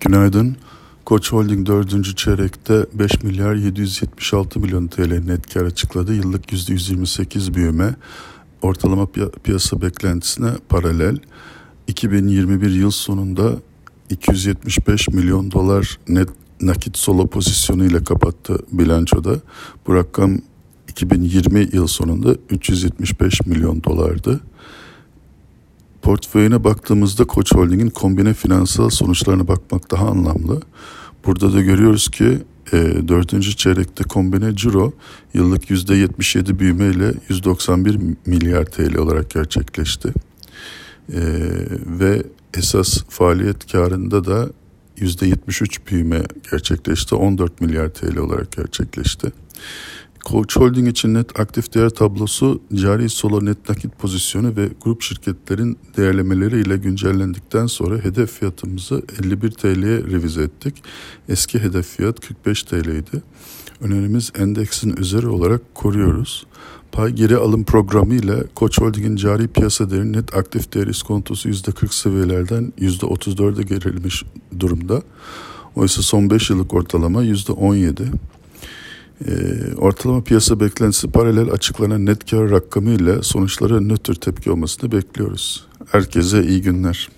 Günaydın. Koç Holding 4. çeyrekte 5 milyar 776 milyon TL net kar açıkladı. Yıllık %128 büyüme ortalama piyasa beklentisine paralel. 2021 yıl sonunda 275 milyon dolar net nakit solo pozisyonu ile kapattı bilançoda. Bu rakam 2020 yıl sonunda 375 milyon dolardı. Portföyüne baktığımızda Koç Holding'in kombine finansal sonuçlarına bakmak daha anlamlı. Burada da görüyoruz ki e, dördüncü çeyrekte kombine ciro yıllık yüzde 77 büyümeyle 191 milyar TL olarak gerçekleşti. E, ve esas faaliyet karında da yüzde 73 büyüme gerçekleşti. 14 milyar TL olarak gerçekleşti. Koç Holding için net aktif değer tablosu cari solo net nakit pozisyonu ve grup şirketlerin değerlemeleri ile güncellendikten sonra hedef fiyatımızı 51 TL'ye revize ettik. Eski hedef fiyat 45 TL'ydi. Önerimiz endeksin üzeri olarak koruyoruz. Pay geri alım programı ile Koç Holding'in cari piyasa değeri net aktif değer iskontosu %40 seviyelerden %34'e gerilmiş durumda. Oysa son 5 yıllık ortalama %17. E, ortalama piyasa beklentisi paralel açıklanan net kar rakamı ile sonuçlara nötr tepki olmasını bekliyoruz. Herkese iyi günler.